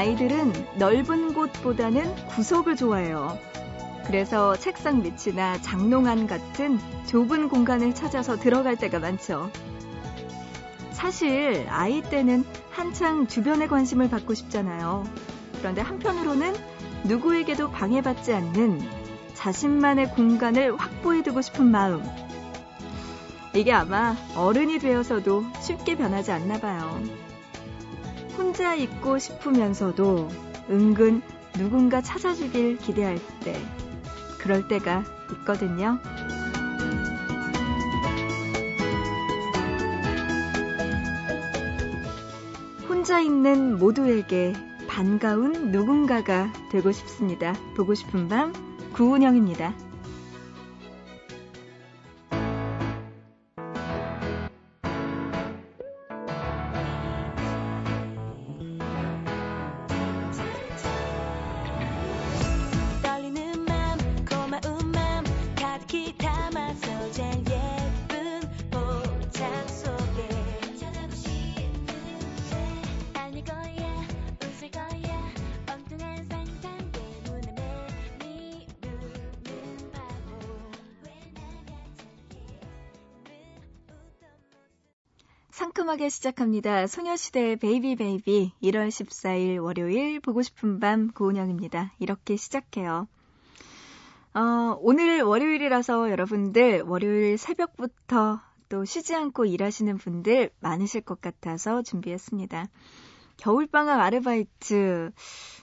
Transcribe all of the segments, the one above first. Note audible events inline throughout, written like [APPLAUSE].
아이들은 넓은 곳보다는 구석을 좋아해요. 그래서 책상 밑이나 장롱 안 같은 좁은 공간을 찾아서 들어갈 때가 많죠. 사실 아이 때는 한창 주변의 관심을 받고 싶잖아요. 그런데 한편으로는 누구에게도 방해받지 않는 자신만의 공간을 확보해두고 싶은 마음. 이게 아마 어른이 되어서도 쉽게 변하지 않나 봐요. 혼자 있고 싶으면서도 은근 누군가 찾아주길 기대할 때, 그럴 때가 있거든요. 혼자 있는 모두에게 반가운 누군가가 되고 싶습니다. 보고 싶은 밤, 구은영입니다. 깔끔하게 시작합니다. 소녀시대의 Baby Baby 1월 14일 월요일 보고 싶은 밤 고은영입니다. 이렇게 시작해요. 어, 오늘 월요일이라서 여러분들 월요일 새벽부터 또 쉬지 않고 일하시는 분들 많으실 것 같아서 준비했습니다. 겨울방학 아르바이트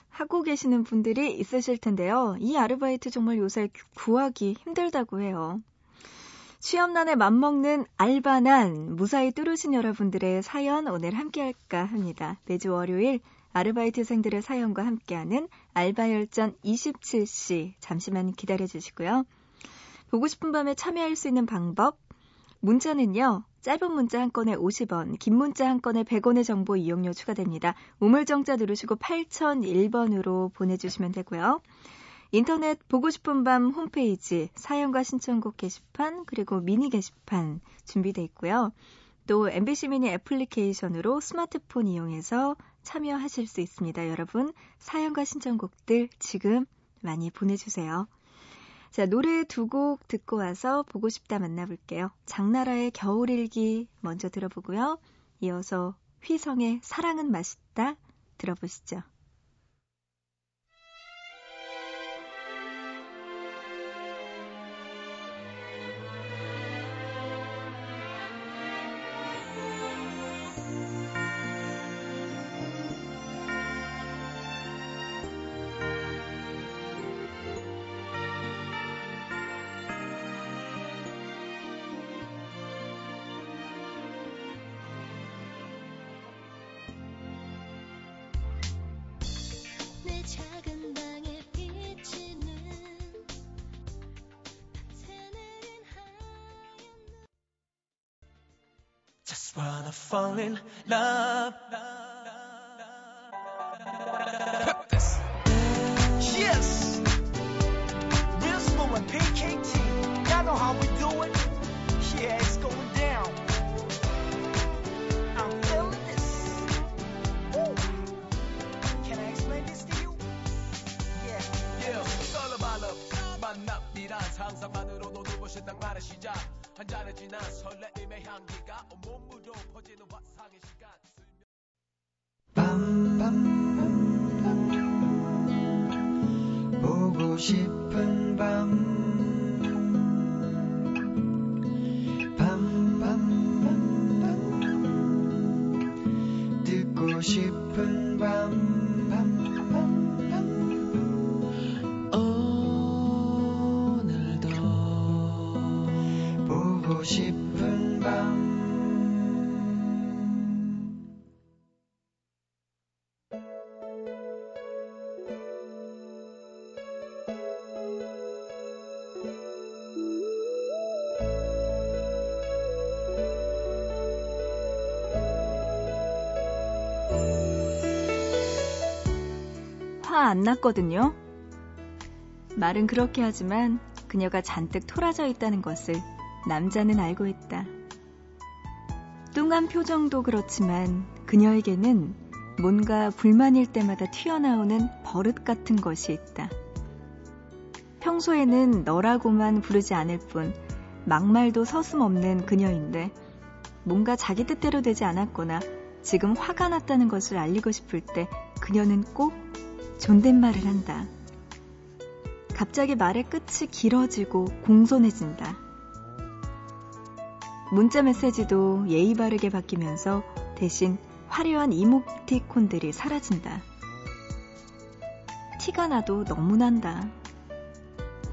하고 계시는 분들이 있으실 텐데요. 이 아르바이트 정말 요새 구하기 힘들다고 해요. 취업난에 맘먹는 알바난 무사히 뚫으신 여러분들의 사연 오늘 함께 할까 합니다. 매주 월요일 아르바이트생들의 사연과 함께하는 알바열전 27시 잠시만 기다려 주시고요. 보고 싶은 밤에 참여할 수 있는 방법 문자는요. 짧은 문자 한 건에 50원, 긴 문자 한 건에 100원의 정보 이용료 추가됩니다. 우물정자 누르시고 8001번으로 보내주시면 되고요. 인터넷 보고 싶은 밤 홈페이지 사연과 신청곡 게시판 그리고 미니 게시판 준비돼 있고요. 또 MBC 미니 애플리케이션으로 스마트폰 이용해서 참여하실 수 있습니다. 여러분 사연과 신청곡들 지금 많이 보내주세요. 자, 노래 두 곡 듣고 와서 보고 싶다 만나볼게요. 장나라의 겨울일기 먼저 들어보고요. 이어서 휘성의 사랑은 맛있다 들어보시죠. wanna fall in love. Yes! Real smooth and PKT. Y'all know how we do it. Yeah, it's going down. I'm feeling this. Woo. Can I explain this to you? Yeah. Yeah, it's all about love. 만남이란 상상만으로도 눈부신 낭만의 시작. 한 잔에 지난 설레임의 향기가 온몸으로 퍼지는 화상의 시간. 밤밤 보고 싶은 밤. 싶은 밤. 밤밤 싶은 밤 화 안 났거든요. 말은 그렇게 하지만 그녀가 잔뜩 토라져 있다는 것을 남자는 알고 있다. 뚱한 표정도 그렇지만 그녀에게는 뭔가 불만일 때마다 튀어나오는 버릇 같은 것이 있다. 평소에는 너라고만 부르지 않을 뿐 막말도 서슴없는 그녀인데 뭔가 자기 뜻대로 되지 않았거나 지금 화가 났다는 것을 알리고 싶을 때 그녀는 꼭 존댓말을 한다. 갑자기 말의 끝이 길어지고 공손해진다. 문자 메시지도 예의 바르게 바뀌면서 대신 화려한 이모티콘들이 사라진다. 티가 나도 너무 난다.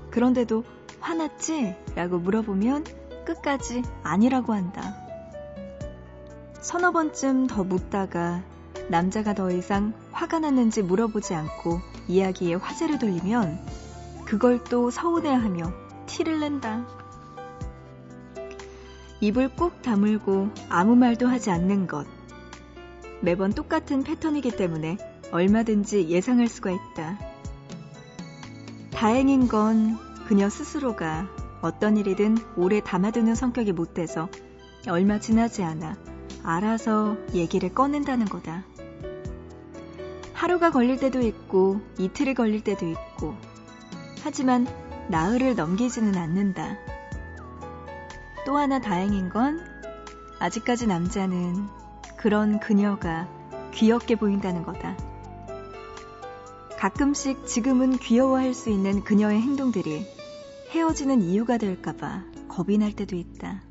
그런데도 화났지? 라고 물어보면 끝까지 아니라고 한다. 서너 번쯤 더 묻다가 남자가 더 이상 화가 났는지 물어보지 않고 이야기에 화제를 돌리면 그걸 또 서운해하며 티를 낸다. 입을 꾹 다물고 아무 말도 하지 않는 것. 매번 똑같은 패턴이기 때문에 얼마든지 예상할 수가 있다. 다행인 건 그녀 스스로가 어떤 일이든 오래 담아두는 성격이 못 돼서 얼마 지나지 않아 알아서 얘기를 꺼낸다는 거다. 하루가 걸릴 때도 있고 이틀이 걸릴 때도 있고 하지만 나흘을 넘기지는 않는다. 또 하나 다행인 건 아직까지 남자는 그런 그녀가 귀엽게 보인다는 거다. 가끔씩 지금은 귀여워할 수 있는 그녀의 행동들이 헤어지는 이유가 될까봐 겁이 날 때도 있다.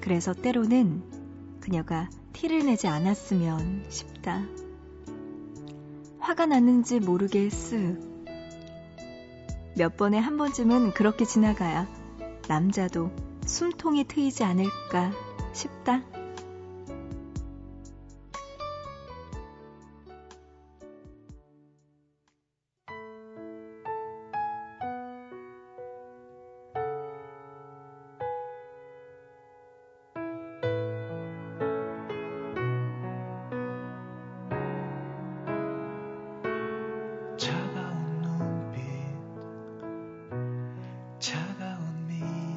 그래서 때로는 그녀가 티를 내지 않았으면 싶다. 화가 났는지 모르게 쓱. 몇 번에 한 번쯤은 그렇게 지나가야 남자도 숨통이 트이지 않을까 싶다.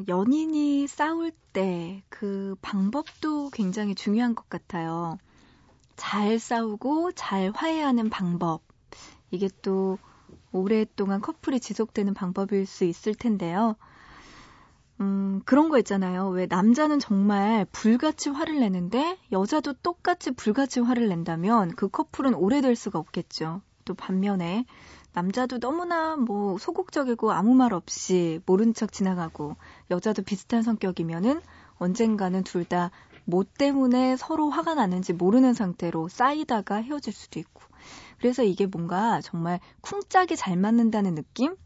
어, 연인이 싸울 때 그 방법도 굉장히 중요한 것 같아요. 잘 싸우고 잘 화해하는 방법. 이게 또 오랫동안 커플이 지속되는 방법일 수 있을 텐데요. 음, 그런 거 있잖아요. 왜 남자는 정말 불같이 화를 내는데 여자도 똑같이 불같이 화를 낸다면 그 커플은 오래될 수가 없겠죠. 또 반면에 남자도 너무나 뭐 소극적이고 아무 말 없이 모른 척 지나가고 여자도 비슷한 성격이면은 언젠가는 둘 다 뭐 때문에 서로 화가 나는지 모르는 상태로 쌓이다가 헤어질 수도 있고. 그래서 이게 뭔가 정말 쿵짝이 잘 맞는다는 느낌?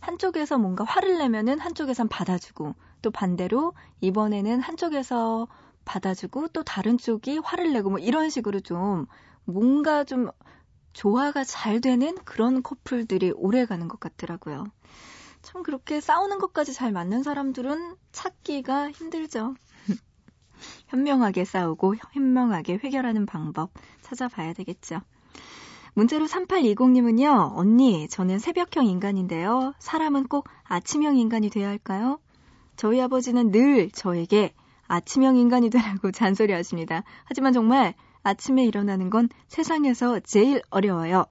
한쪽에서 뭔가 화를 내면은 한쪽에선 받아주고 또 반대로 이번에는 한쪽에서 받아주고 또 다른 쪽이 화를 내고 뭐 이런 식으로 좀 뭔가 좀 조화가 잘 되는 그런 커플들이 오래 가는 것 같더라고요. 참 그렇게 싸우는 것까지 잘 맞는 사람들은 찾기가 힘들죠. [LAUGHS] 현명하게 싸우고 현명하게 해결하는 방법 찾아봐야 되겠죠. 문자로 3820님은요, 언니, 저는 새벽형 인간인데요. 사람은 꼭 아침형 인간이 돼야 할까요? 저희 아버지는 늘 저에게 아침형 인간이 되라고 [LAUGHS] 잔소리 하십니다. 하지만 정말 아침에 일어나는 건 세상에서 제일 어려워요.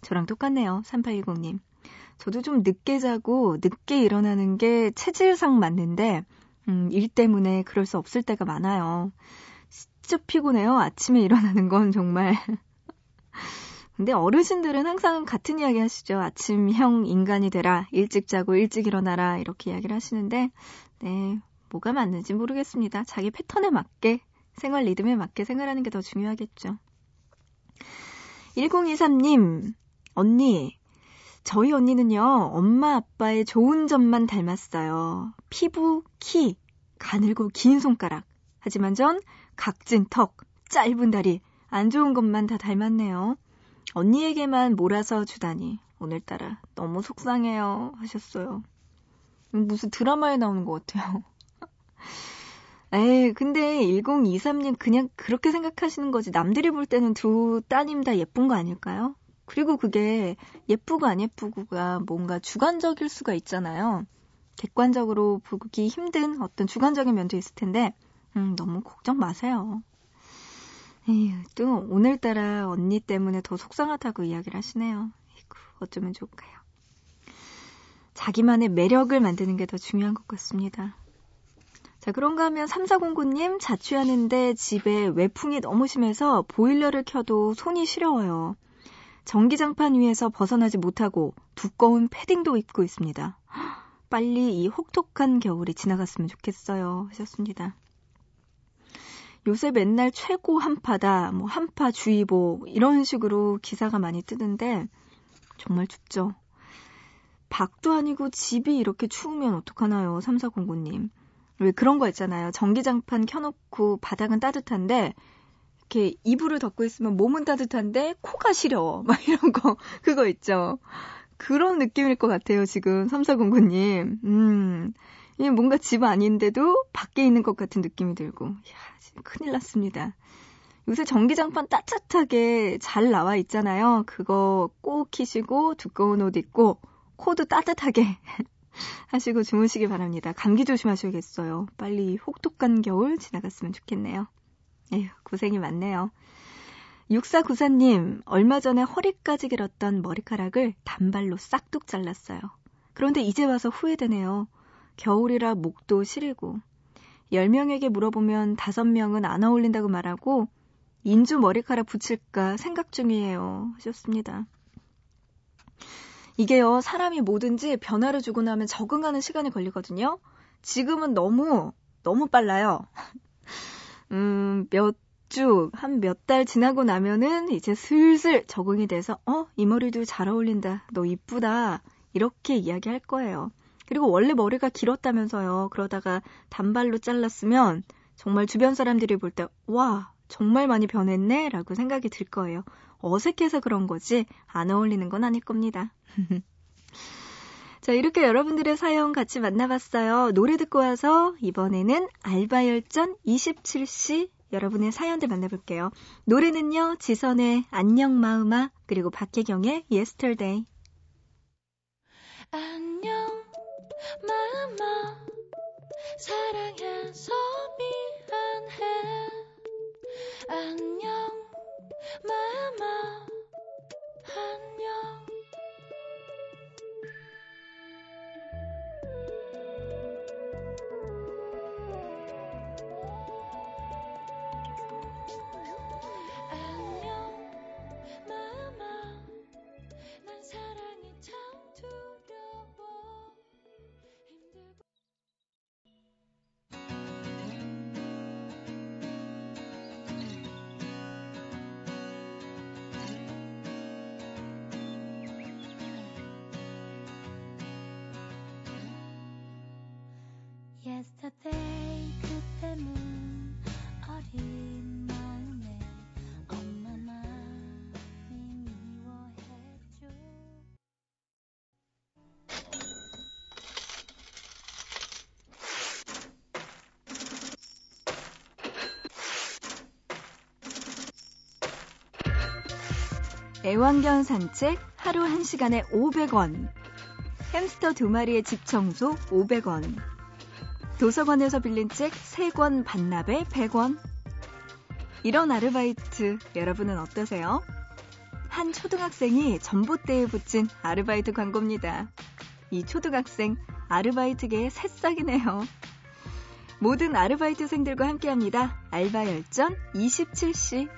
저랑 똑같네요. 3810님. 저도 좀 늦게 자고 늦게 일어나는 게 체질상 맞는데, 음, 일 때문에 그럴 수 없을 때가 많아요. 진짜 피곤해요. 아침에 일어나는 건 정말. [LAUGHS] 근데 어르신들은 항상 같은 이야기 하시죠. 아침형 인간이 되라. 일찍 자고 일찍 일어나라. 이렇게 이야기를 하시는데, 네. 뭐가 맞는지 모르겠습니다. 자기 패턴에 맞게 생활 리듬에 맞게 생활하는 게 더 중요하겠죠. 1023님, 언니, 저희 언니는요, 엄마 아빠의 좋은 점만 닮았어요. 피부, 키, 가늘고 긴 손가락. 하지만 전 각진 턱, 짧은 다리, 안 좋은 것만 다 닮았네요. 언니에게만 몰아서 주다니. 오늘따라 너무 속상해요. 하셨어요. 무슨 드라마에 나오는 것 같아요. [LAUGHS] 에이, 근데 1023님 그냥 그렇게 생각하시는 거지. 남들이 볼 때는 두 따님 다 예쁜 거 아닐까요? 그리고 그게 예쁘고 안 예쁘고가 뭔가 주관적일 수가 있잖아요. 객관적으로 보기 힘든 어떤 주관적인 면도 있을 텐데, 음, 너무 걱정 마세요. 에휴, 또 오늘따라 언니 때문에 더 속상하다고 이야기를 하시네요. 이구, 어쩌면 좋을까요? 자기만의 매력을 만드는 게 더 중요한 것 같습니다. 자, 그런가 하면 3409님 자취하는데 집에 외풍이 너무 심해서 보일러를 켜도 손이 시려워요. 전기장판 위에서 벗어나지 못하고 두꺼운 패딩도 입고 있습니다. 빨리 이 혹독한 겨울이 지나갔으면 좋겠어요. 하셨습니다. 요새 맨날 최고 한파다, 뭐 한파 주의보 이런 식으로 기사가 많이 뜨는데 정말 춥죠. 밖도 아니고 집이 이렇게 추우면 어떡하나요? 3409님. 왜 그런 거 있잖아요. 전기장판 켜놓고 바닥은 따뜻한데 이렇게 이불을 덮고 있으면 몸은 따뜻한데 코가 시려워. [LAUGHS] 막 이런 거 그거 있죠. 그런 느낌일 것 같아요. 지금 3409님. 음. 이 뭔가 집 아닌데도 밖에 있는 것 같은 느낌이 들고. 이야, 지금 큰일 났습니다. 요새 전기장판 따뜻하게 잘 나와 있잖아요. 그거 꼭 키시고 두꺼운 옷 입고 코도 따뜻하게 [LAUGHS] 하시고 주무시기 바랍니다. 감기 조심하셔야겠어요. 빨리 혹독한 겨울 지나갔으면 좋겠네요. 에휴, 고생이 많네요. 6494님, 얼마 전에 허리까지 길었던 머리카락을 단발로 싹둑 잘랐어요. 그런데 이제 와서 후회되네요. 겨울이라 목도 시리고. 10명에게 물어보면 5명은 안 어울린다고 말하고, 인주 머리카락 붙일까 생각 중이에요. 하셨습니다. 이게요, 사람이 뭐든지 변화를 주고 나면 적응하는 시간이 걸리거든요. 지금은 너무, 너무 빨라요. 음, 몇 주, 한 몇 달 지나고 나면은 이제 슬슬 적응이 돼서, 어, 이 머리도 잘 어울린다. 너 이쁘다. 이렇게 이야기할 거예요. 그리고 원래 머리가 길었다면서요. 그러다가 단발로 잘랐으면 정말 주변 사람들이 볼 때, 와, 정말 많이 변했네? 라고 생각이 들 거예요. 어색해서 그런 거지 안 어울리는 건 아닐 겁니다. [LAUGHS] 자, 이렇게 여러분들의 사연 같이 만나봤어요. 노래 듣고 와서 이번에는 알바열전 27시 여러분의 사연들 만나볼게요. 노래는요, 지선의 안녕 마음아, 그리고 박혜경의 Yesterday. 안녕 마음아, 사랑해서 미안해. 안녕 마마 안녕 yesterday 그때는 어린 마음에 엄마 마음이 미워했죠. 애완견 산책 하루 1시간에 500원. 햄스터 두 마리의 집 청소 500원 도서관에서 빌린 책 3권 반납에 100원. 이런 아르바이트 여러분은 어떠세요? 한 초등학생이 전봇대에 붙인 아르바이트 광고입니다. 이 초등학생 아르바이트계의 새싹이네요. 모든 아르바이트생들과 함께합니다. 알바 열전 27시.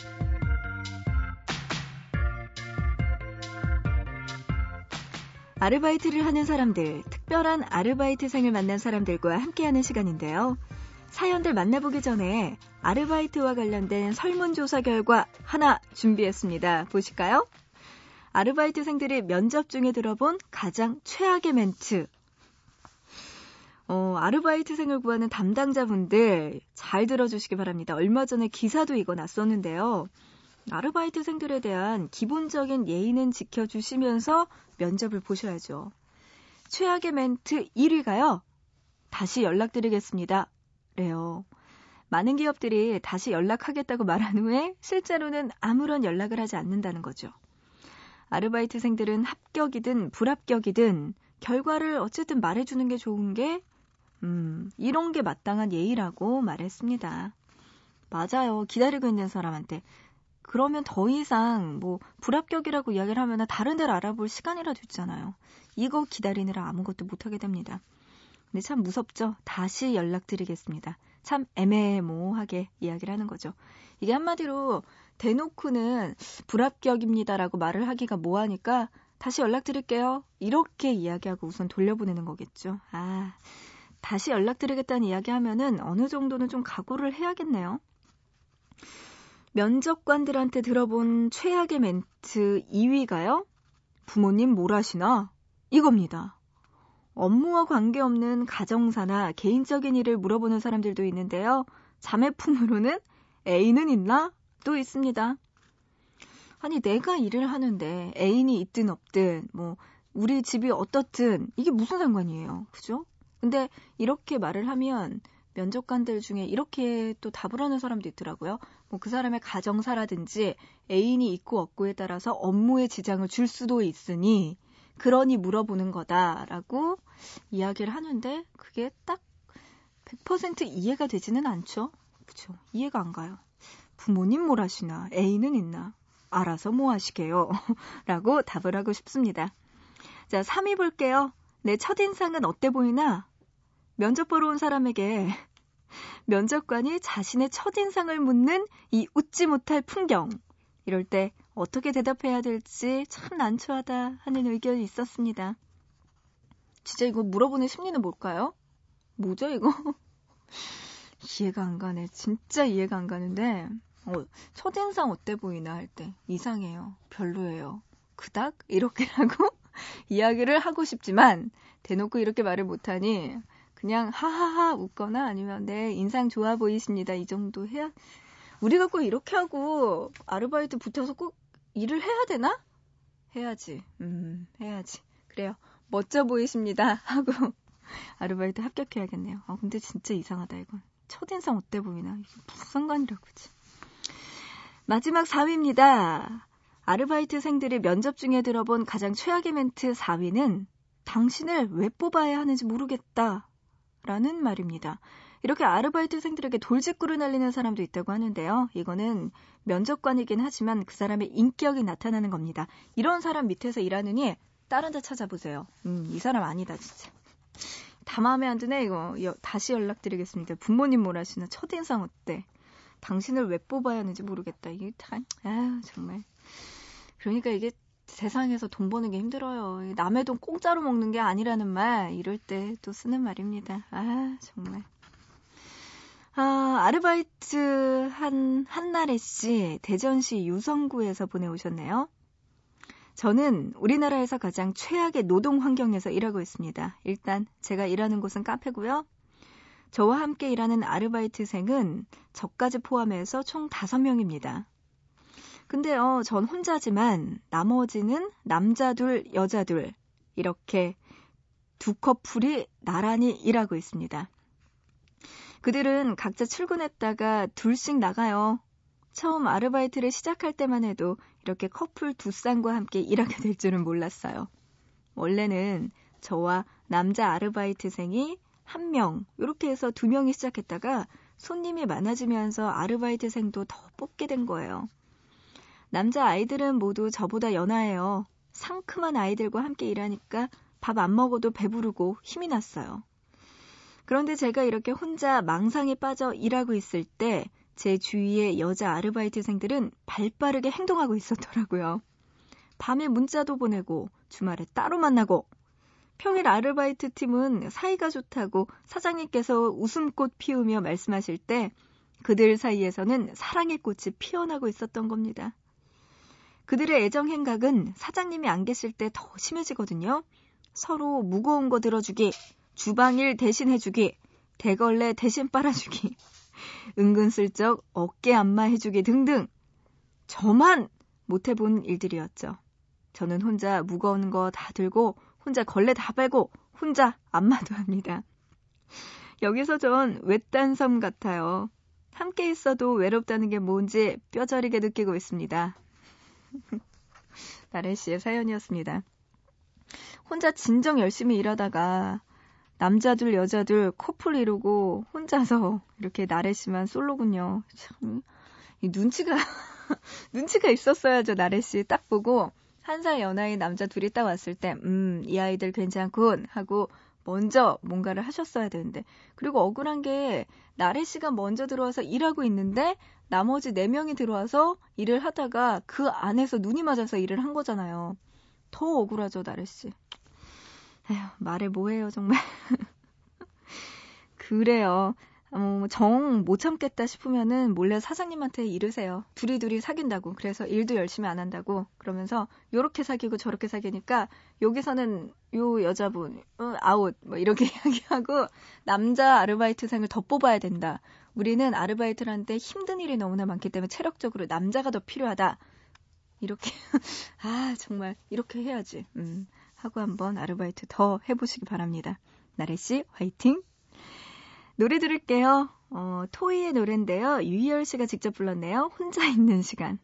아르바이트를 하는 사람들, 특별한 아르바이트생을 만난 사람들과 함께하는 시간인데요. 사연들 만나보기 전에 아르바이트와 관련된 설문조사 결과 하나 준비했습니다. 보실까요? 아르바이트생들이 면접 중에 들어본 가장 최악의 멘트. 어, 아르바이트생을 구하는 담당자분들 잘 들어주시기 바랍니다. 얼마 전에 기사도 이거 났었는데요. 아르바이트생들에 대한 기본적인 예의는 지켜주시면서 면접을 보셔야죠. 최악의 멘트 1위가요. 다시 연락드리겠습니다. 래요. 많은 기업들이 다시 연락하겠다고 말한 후에 실제로는 아무런 연락을 하지 않는다는 거죠. 아르바이트생들은 합격이든 불합격이든 결과를 어쨌든 말해주는 게 좋은 게, 음, 이런 게 마땅한 예의라고 말했습니다. 맞아요. 기다리고 있는 사람한테. 그러면 더 이상 뭐 불합격이라고 이야기를 하면 다른 데를 알아볼 시간이라도 있잖아요. 이거 기다리느라 아무것도 못하게 됩니다. 근데 참 무섭죠? 다시 연락드리겠습니다. 참 애매모호하게 이야기를 하는 거죠. 이게 한마디로 대놓고는 불합격입니다라고 말을 하기가 뭐하니까 다시 연락드릴게요. 이렇게 이야기하고 우선 돌려보내는 거겠죠. 아, 다시 연락드리겠다는 이야기 하면은 어느 정도는 좀 각오를 해야겠네요. 면접관들한테 들어본 최악의 멘트 2위가요? 부모님 뭘 하시나? 이겁니다. 업무와 관계없는 가정사나 개인적인 일을 물어보는 사람들도 있는데요. 자매품으로는 애인은 있나? 또 있습니다. 아니, 내가 일을 하는데 애인이 있든 없든, 뭐, 우리 집이 어떻든, 이게 무슨 상관이에요. 그죠? 근데 이렇게 말을 하면 면접관들 중에 이렇게 또 답을 하는 사람도 있더라고요. 뭐 그 사람의 가정사라든지 애인이 있고 없고에 따라서 업무에 지장을 줄 수도 있으니 그러니 물어보는 거다라고 이야기를 하는데 그게 딱 100% 이해가 되지는 않죠. 그쵸. 이해가 안 가요. 부모님 뭘 하시나? 애인은 있나? 알아서 뭐 하시게요? [LAUGHS] 라고 답을 하고 싶습니다. 자, 3위 볼게요. 내 첫인상은 어때 보이나? 면접 보러 온 사람에게 면접관이 자신의 첫인상을 묻는 이 웃지 못할 풍경. 이럴 때 어떻게 대답해야 될지 참 난처하다 하는 의견이 있었습니다. 진짜 이거 물어보는 심리는 뭘까요? 뭐죠, 이거? [LAUGHS] 이해가 안 가네. 진짜 이해가 안 가는데, 어, 첫인상 어때 보이나 할 때, 이상해요. 별로예요. 그닥? 이렇게라고 [LAUGHS] 이야기를 하고 싶지만, 대놓고 이렇게 말을 못하니, 그냥 하하하 웃거나 아니면 네, 인상 좋아 보이십니다. 이 정도 해야, 우리가 꼭 이렇게 하고 아르바이트 붙여서 꼭 일을 해야 되나? 해야지. 음, 해야지. 그래요. 멋져 보이십니다. [LAUGHS] 하고 아르바이트 합격해야겠네요. 아, 근데 진짜 이상하다, 이건. 첫인상 어때 보이나? 이게 무슨 상관이라고지. 마지막 4위입니다. 아르바이트생들이 면접 중에 들어본 가장 최악의 멘트 4위는 당신을 왜 뽑아야 하는지 모르겠다. 라는 말입니다. 이렇게 아르바이트생들에게 돌직구를 날리는 사람도 있다고 하는데요. 이거는 면접관이긴 하지만 그 사람의 인격이 나타나는 겁니다. 이런 사람 밑에서 일하느니 다른 데 찾아보세요. 음, 이 사람 아니다, 진짜. 다 마음에 안 드네, 이거. 여, 다시 연락드리겠습니다. 부모님 뭘 하시나? 첫인상 어때? 당신을 왜 뽑아야 하는지 모르겠다. 이게 다, 아 정말. 그러니까 이게 세상에서 돈 버는 게 힘들어요. 남의 돈 공짜로 먹는 게 아니라는 말, 이럴 때 또 쓰는 말입니다. 아, 정말. 아, 아르바이트 한, 한나래 씨, 대전시 유성구에서 보내오셨네요. 저는 우리나라에서 가장 최악의 노동 환경에서 일하고 있습니다. 일단 제가 일하는 곳은 카페고요. 저와 함께 일하는 아르바이트생은 저까지 포함해서 총 5명입니다. 근데 어, 전 혼자지만 나머지는 남자 둘, 여자 둘 이렇게 두 커플이 나란히 일하고 있습니다. 그들은 각자 출근했다가 둘씩 나가요. 처음 아르바이트를 시작할 때만 해도 이렇게 커플 두 쌍과 함께 일하게 될 줄은 몰랐어요. 원래는 저와 남자 아르바이트생이 한 명, 이렇게 해서 두 명이 시작했다가 손님이 많아지면서 아르바이트생도 더 뽑게 된 거예요. 남자 아이들은 모두 저보다 연하예요. 상큼한 아이들과 함께 일하니까 밥 안 먹어도 배부르고 힘이 났어요. 그런데 제가 이렇게 혼자 망상에 빠져 일하고 있을 때 제 주위의 여자 아르바이트생들은 발 빠르게 행동하고 있었더라고요. 밤에 문자도 보내고 주말에 따로 만나고 평일 아르바이트 팀은 사이가 좋다고 사장님께서 웃음꽃 피우며 말씀하실 때 그들 사이에서는 사랑의 꽃이 피어나고 있었던 겁니다. 그들의 애정 행각은 사장님이 안 계실 때 더 심해지거든요. 서로 무거운 거 들어주기, 주방일 대신 해주기, 대걸레 대신 빨아주기. [LAUGHS] 은근슬쩍 어깨 안마 해주기 등등. 저만 못 해본 일들이었죠. 저는 혼자 무거운 거 다 들고 혼자 걸레 다 빼고 혼자 안마도 합니다. 여기서 전 외딴 섬 같아요. 함께 있어도 외롭다는 게 뭔지 뼈저리게 느끼고 있습니다. [LAUGHS] 나래 씨의 사연이었습니다. 혼자 진정 열심히 일하다가 남자들 여자들 커플 이루고 혼자서 이렇게 나래 씨만 솔로군요. 참 눈치가 [LAUGHS] 눈치가 있었어야죠 나래 씨 딱 보고 한 살 연하인 남자 둘이 딱 왔을 때 음 이 아이들 괜찮군 하고 먼저 뭔가를 하셨어야 되는데 그리고 억울한 게 나래 씨가 먼저 들어와서 일하고 있는데 나머지 4명이 들어와서 일을 하다가 그 안에서 눈이 맞아서 일을 한 거잖아요. 더 억울하죠, 나래 씨. 에휴, 말해 뭐해요, 정말. [LAUGHS] 그래요. 어, 정 못 참겠다 싶으면은 몰래 사장님한테 이르세요. 둘이 둘이 사귄다고. 그래서 일도 열심히 안 한다고. 그러면서 요렇게 사귀고 저렇게 사귀니까 여기서는 요 여자분 어, 아웃 뭐 이렇게 [LAUGHS] 이야기하고 남자 아르바이트생을 더 뽑아야 된다. 우리는 아르바이트를 하는데 힘든 일이 너무나 많기 때문에 체력적으로 남자가 더 필요하다. 이렇게 [LAUGHS] 아 정말 이렇게 해야지. 음, 하고 한번 아르바이트 더 해보시기 바랍니다. 나래 씨 화이팅! 노래 들을게요. 어, 토이의 노래인데요. 유희열 씨가 직접 불렀네요. 혼자 있는 시간.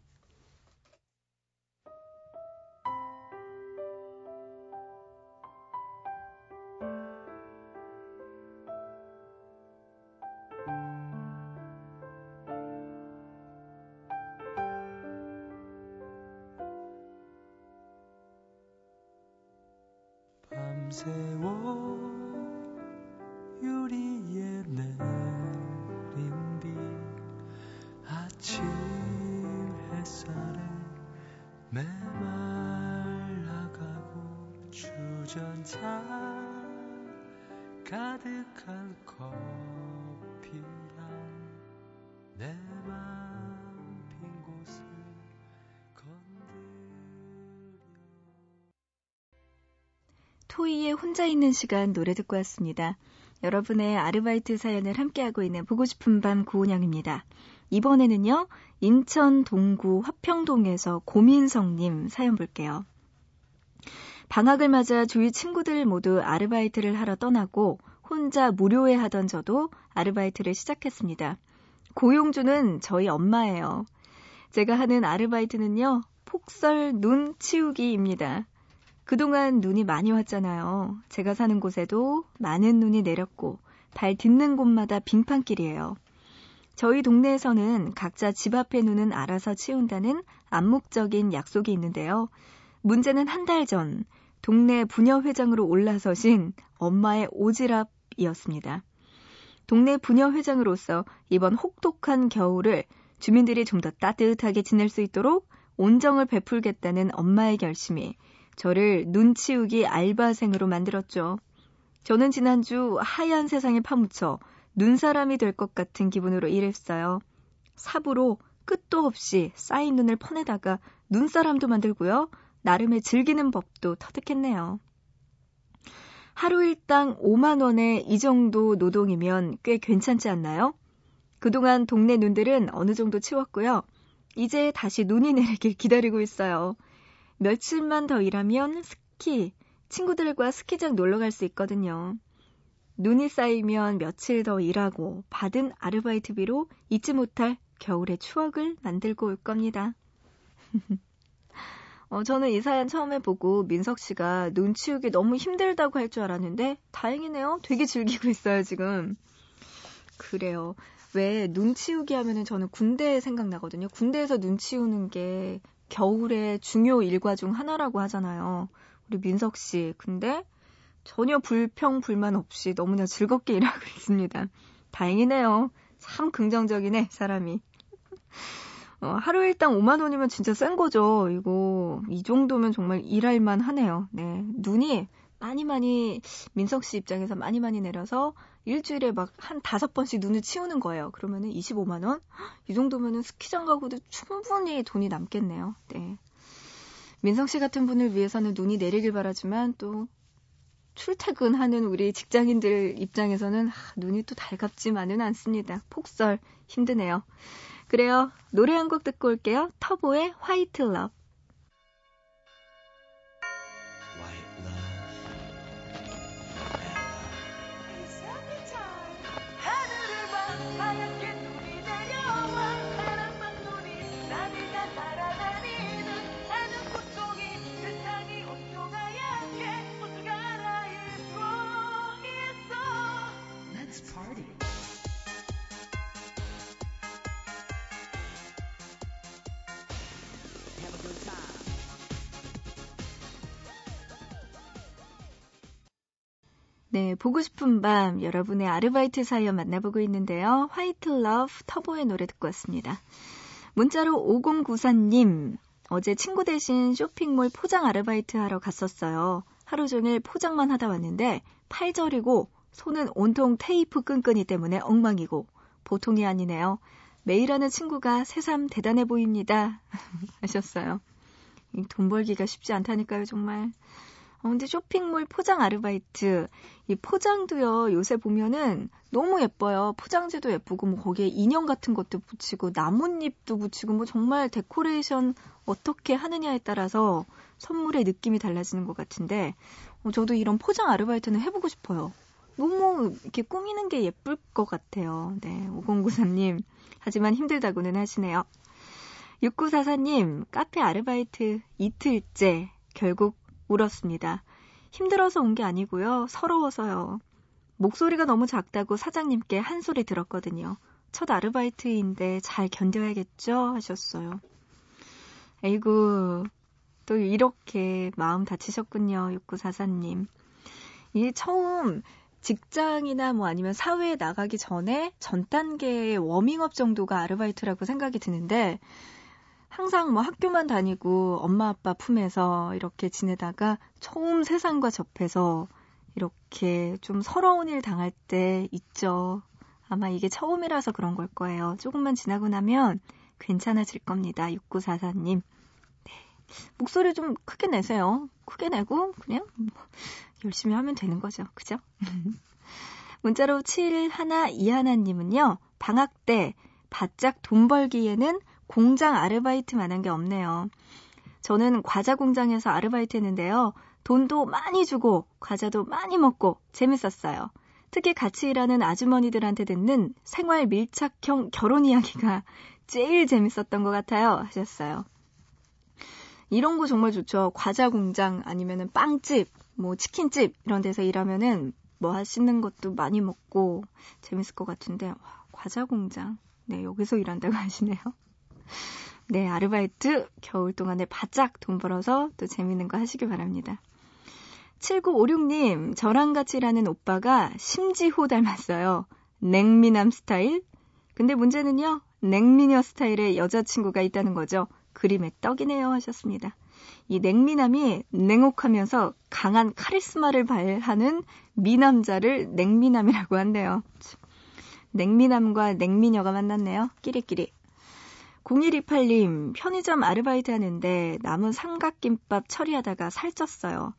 토이의 혼자 있는 시간 노래 듣고 왔습니다. 여러분의 아르바이트 사연을 함께하고 있는 보고 싶은 밤 고은영입니다. 이번에는요, 인천 동구 화평동에서 고민성님 사연 볼게요. 방학을 맞아 주위 친구들 모두 아르바이트를 하러 떠나고 혼자 무료회 하던 저도 아르바이트를 시작했습니다. 고용주는 저희 엄마예요. 제가 하는 아르바이트는요, 폭설 눈 치우기입니다. 그동안 눈이 많이 왔잖아요. 제가 사는 곳에도 많은 눈이 내렸고 발 딛는 곳마다 빙판길이에요. 저희 동네에서는 각자 집 앞의 눈은 알아서 치운다는 암묵적인 약속이 있는데요. 문제는 한 달 전 동네 부녀회장으로 올라서신 엄마의 오지랖이었습니다. 동네 부녀회장으로서 이번 혹독한 겨울을 주민들이 좀 더 따뜻하게 지낼 수 있도록 온정을 베풀겠다는 엄마의 결심이 저를 눈치우기 알바생으로 만들었죠. 저는 지난주 하얀 세상에 파묻혀 눈사람이 될 것 같은 기분으로 일했어요. 삽으로 끝도 없이 쌓인 눈을 퍼내다가 눈사람도 만들고요. 나름의 즐기는 법도 터득했네요. 하루 일당 5만 원에 이 정도 노동이면 꽤 괜찮지 않나요? 그동안 동네 눈들은 어느 정도 치웠고요. 이제 다시 눈이 내리길 기다리고 있어요. 며칠만 더 일하면 스키, 친구들과 스키장 놀러 갈 수 있거든요. 눈이 쌓이면 며칠 더 일하고 받은 아르바이트비로 잊지 못할 겨울의 추억을 만들고 올 겁니다. [LAUGHS] 어, 저는 이 사연 처음에 보고 민석 씨가 눈 치우기 너무 힘들다고 할 줄 알았는데 다행이네요. 되게 즐기고 있어요, 지금. 그래요. 왜 눈 치우기 하면은 저는 군대 생각나거든요. 군대에서 눈 치우는 게 겨울의 중요 일과 중 하나라고 하잖아요. 우리 민석 씨. 근데 전혀 불평, 불만 없이 너무나 즐겁게 일하고 [LAUGHS] 있습니다. 다행이네요. 참 긍정적이네, 사람이. 어, 하루 일당 5만 원이면 진짜 센 거죠. 이거, 이 정도면 정말 일할 만 하네요. 네. 눈이 많이 많이, 민석 씨 입장에서 많이 많이 내려서 일주일에 막 한 다섯 번씩 눈을 치우는 거예요. 그러면은 25만 원? 이 정도면은 스키장 가고도 충분히 돈이 남겠네요. 네. 민성 씨 같은 분을 위해서는 눈이 내리길 바라지만 또 출퇴근하는 우리 직장인들 입장에서는 하, 눈이 또 달갑지만은 않습니다. 폭설 힘드네요. 그래요. 노래 한 곡 듣고 올게요. 터보의 White Love. 네, 보고 싶은 밤 여러분의 아르바이트 사연 만나보고 있는데요. White Love 터보의 노래 듣고 왔습니다. 문자로 5094님, 어제 친구 대신 쇼핑몰 포장 아르바이트 하러 갔었어요. 하루 종일 포장만 하다 왔는데 팔 저리고 손은 온통 테이프 끈끈이 때문에 엉망이고 보통이 아니네요. 매일 하는 친구가 새삼 대단해 보입니다. [LAUGHS] 하셨어요. 돈 벌기가 쉽지 않다니까요, 정말. 어, 근데 쇼핑몰 포장 아르바이트, 이 포장도요, 요새 보면은 너무 예뻐요. 포장지도 예쁘고, 뭐 거기에 인형 같은 것도 붙이고, 나뭇잎도 붙이고, 뭐 정말 데코레이션 어떻게 하느냐에 따라서 선물의 느낌이 달라지는 것 같은데, 어, 저도 이런 포장 아르바이트는 해보고 싶어요. 너무 이렇게 꾸미는 게 예쁠 것 같아요. 네, 5093님. 하지만 힘들다고는 하시네요. 6944님, 카페 아르바이트 이틀째 결국 울었습니다. 힘들어서 온 게 아니고요. 서러워서요. 목소리가 너무 작다고 사장님께 한 소리 들었거든요. 첫 아르바이트인데 잘 견뎌야겠죠? 하셨어요. 에이구, 또 이렇게 마음 다치셨군요. 6944님. 이게 처음 직장이나 뭐 아니면 사회에 나가기 전에 전 단계의 워밍업 정도가 아르바이트라고 생각이 드는데 항상 뭐 학교만 다니고 엄마 아빠 품에서 이렇게 지내다가 처음 세상과 접해서 이렇게 좀 서러운 일 당할 때 있죠. 아마 이게 처음이라서 그런 걸 거예요. 조금만 지나고 나면 괜찮아질 겁니다. 6944님. 네. 목소리 좀 크게 내세요. 크게 내고 그냥 뭐 열심히 하면 되는 거죠. 그죠? [LAUGHS] 문자로 7121님은요. 방학 때 바짝 돈 벌기에는 공장 아르바이트만 한 게 없네요. 저는 과자 공장에서 아르바이트 했는데요. 돈도 많이 주고 과자도 많이 먹고 재밌었어요. 특히 같이 일하는 아주머니들한테 듣는 생활 밀착형 결혼 이야기가 제일 재밌었던 것 같아요. 하셨어요. 이런 거 정말 좋죠. 과자 공장 아니면은 빵집, 뭐 치킨집 이런 데서 일하면은 뭐 하시는 것도 많이 먹고 재밌을 것 같은데 와, 과자 공장. 네, 여기서 일한다고 [LAUGHS] 하시네요. 네, 아르바이트 겨울 동안에 바짝 돈 벌어서 또 재밌는 거 하시길 바랍니다. 7956님, 저랑 같이 일하는 오빠가 심지호 닮았어요. 냉미남 스타일? 근데 문제는요, 냉미녀 스타일의 여자친구가 있다는 거죠. 그림의 떡이네요 하셨습니다. 이 냉미남이 냉혹하면서 강한 카리스마를 발하는 미남자를 냉미남이라고 한대요. 냉미남과 냉미녀가 만났네요. 끼리끼리. 0128님, 편의점 아르바이트 하는데 남은 삼각김밥 처리하다가 살쪘어요.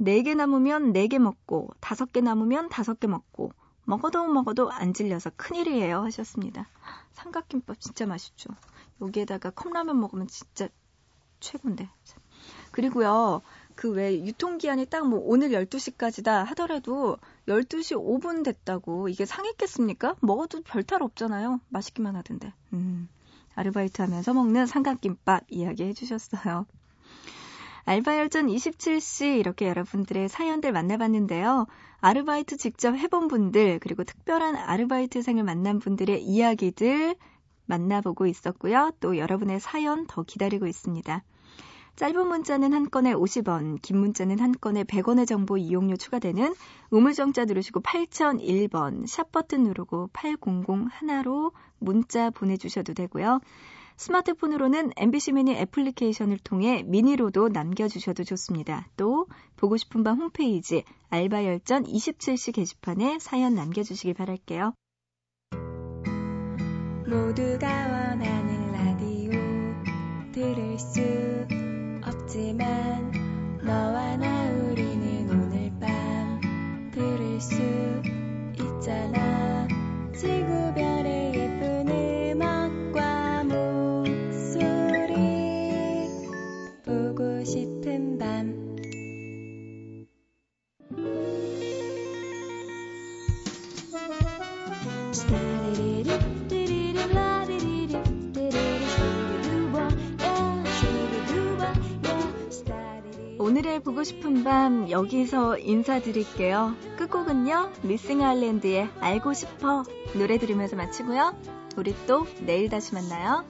4개 남으면 4개 먹고, 5개 남으면 5개 먹고, 먹어도 먹어도 안 질려서 큰일이에요. 하셨습니다. 삼각김밥 진짜 맛있죠. 여기에다가 컵라면 먹으면 진짜 최고인데. 그리고요, 그 왜 유통기한이 딱 뭐 오늘 12시까지다 하더라도 12시 5분 됐다고 이게 상했겠습니까? 먹어도 별 탈 없잖아요. 맛있기만 하던데. 음. 아르바이트 하면서 먹는 삼각김밥 이야기 해주셨어요. 알바열전 27시 이렇게 여러분들의 사연들 만나봤는데요. 아르바이트 직접 해본 분들 그리고 특별한 아르바이트생을 만난 분들의 이야기들 만나보고 있었고요. 또 여러분의 사연 더 기다리고 있습니다. 짧은 문자는 한 건에 50원, 긴 문자는 한 건에 100원의 정보 이용료 추가되는 우물정자 누르시고 8001번, 샵 버튼 누르고 800 하나로 문자 보내주셔도 되고요. 스마트폰으로는 MBC 미니 애플리케이션을 통해 미니로도 남겨주셔도 좋습니다. 또 보고 싶은 밤 홈페이지 알바열전 27시 게시판에 사연 남겨주시길 바랄게요. 모두가 원하는 라디오 들을 수 하지만 너와 나 우리는 오늘 밤 들을 수 있잖아. 지구별의 예쁜 음악과 목소리 보고 싶은 밤. 스타리릭 오늘의 보고 싶은 밤 여기서 인사드릴게요. 끝곡은요. 미싱 아일랜드의 알고 싶어 노래 들으면서 마치고요. 우리 또 내일 다시 만나요.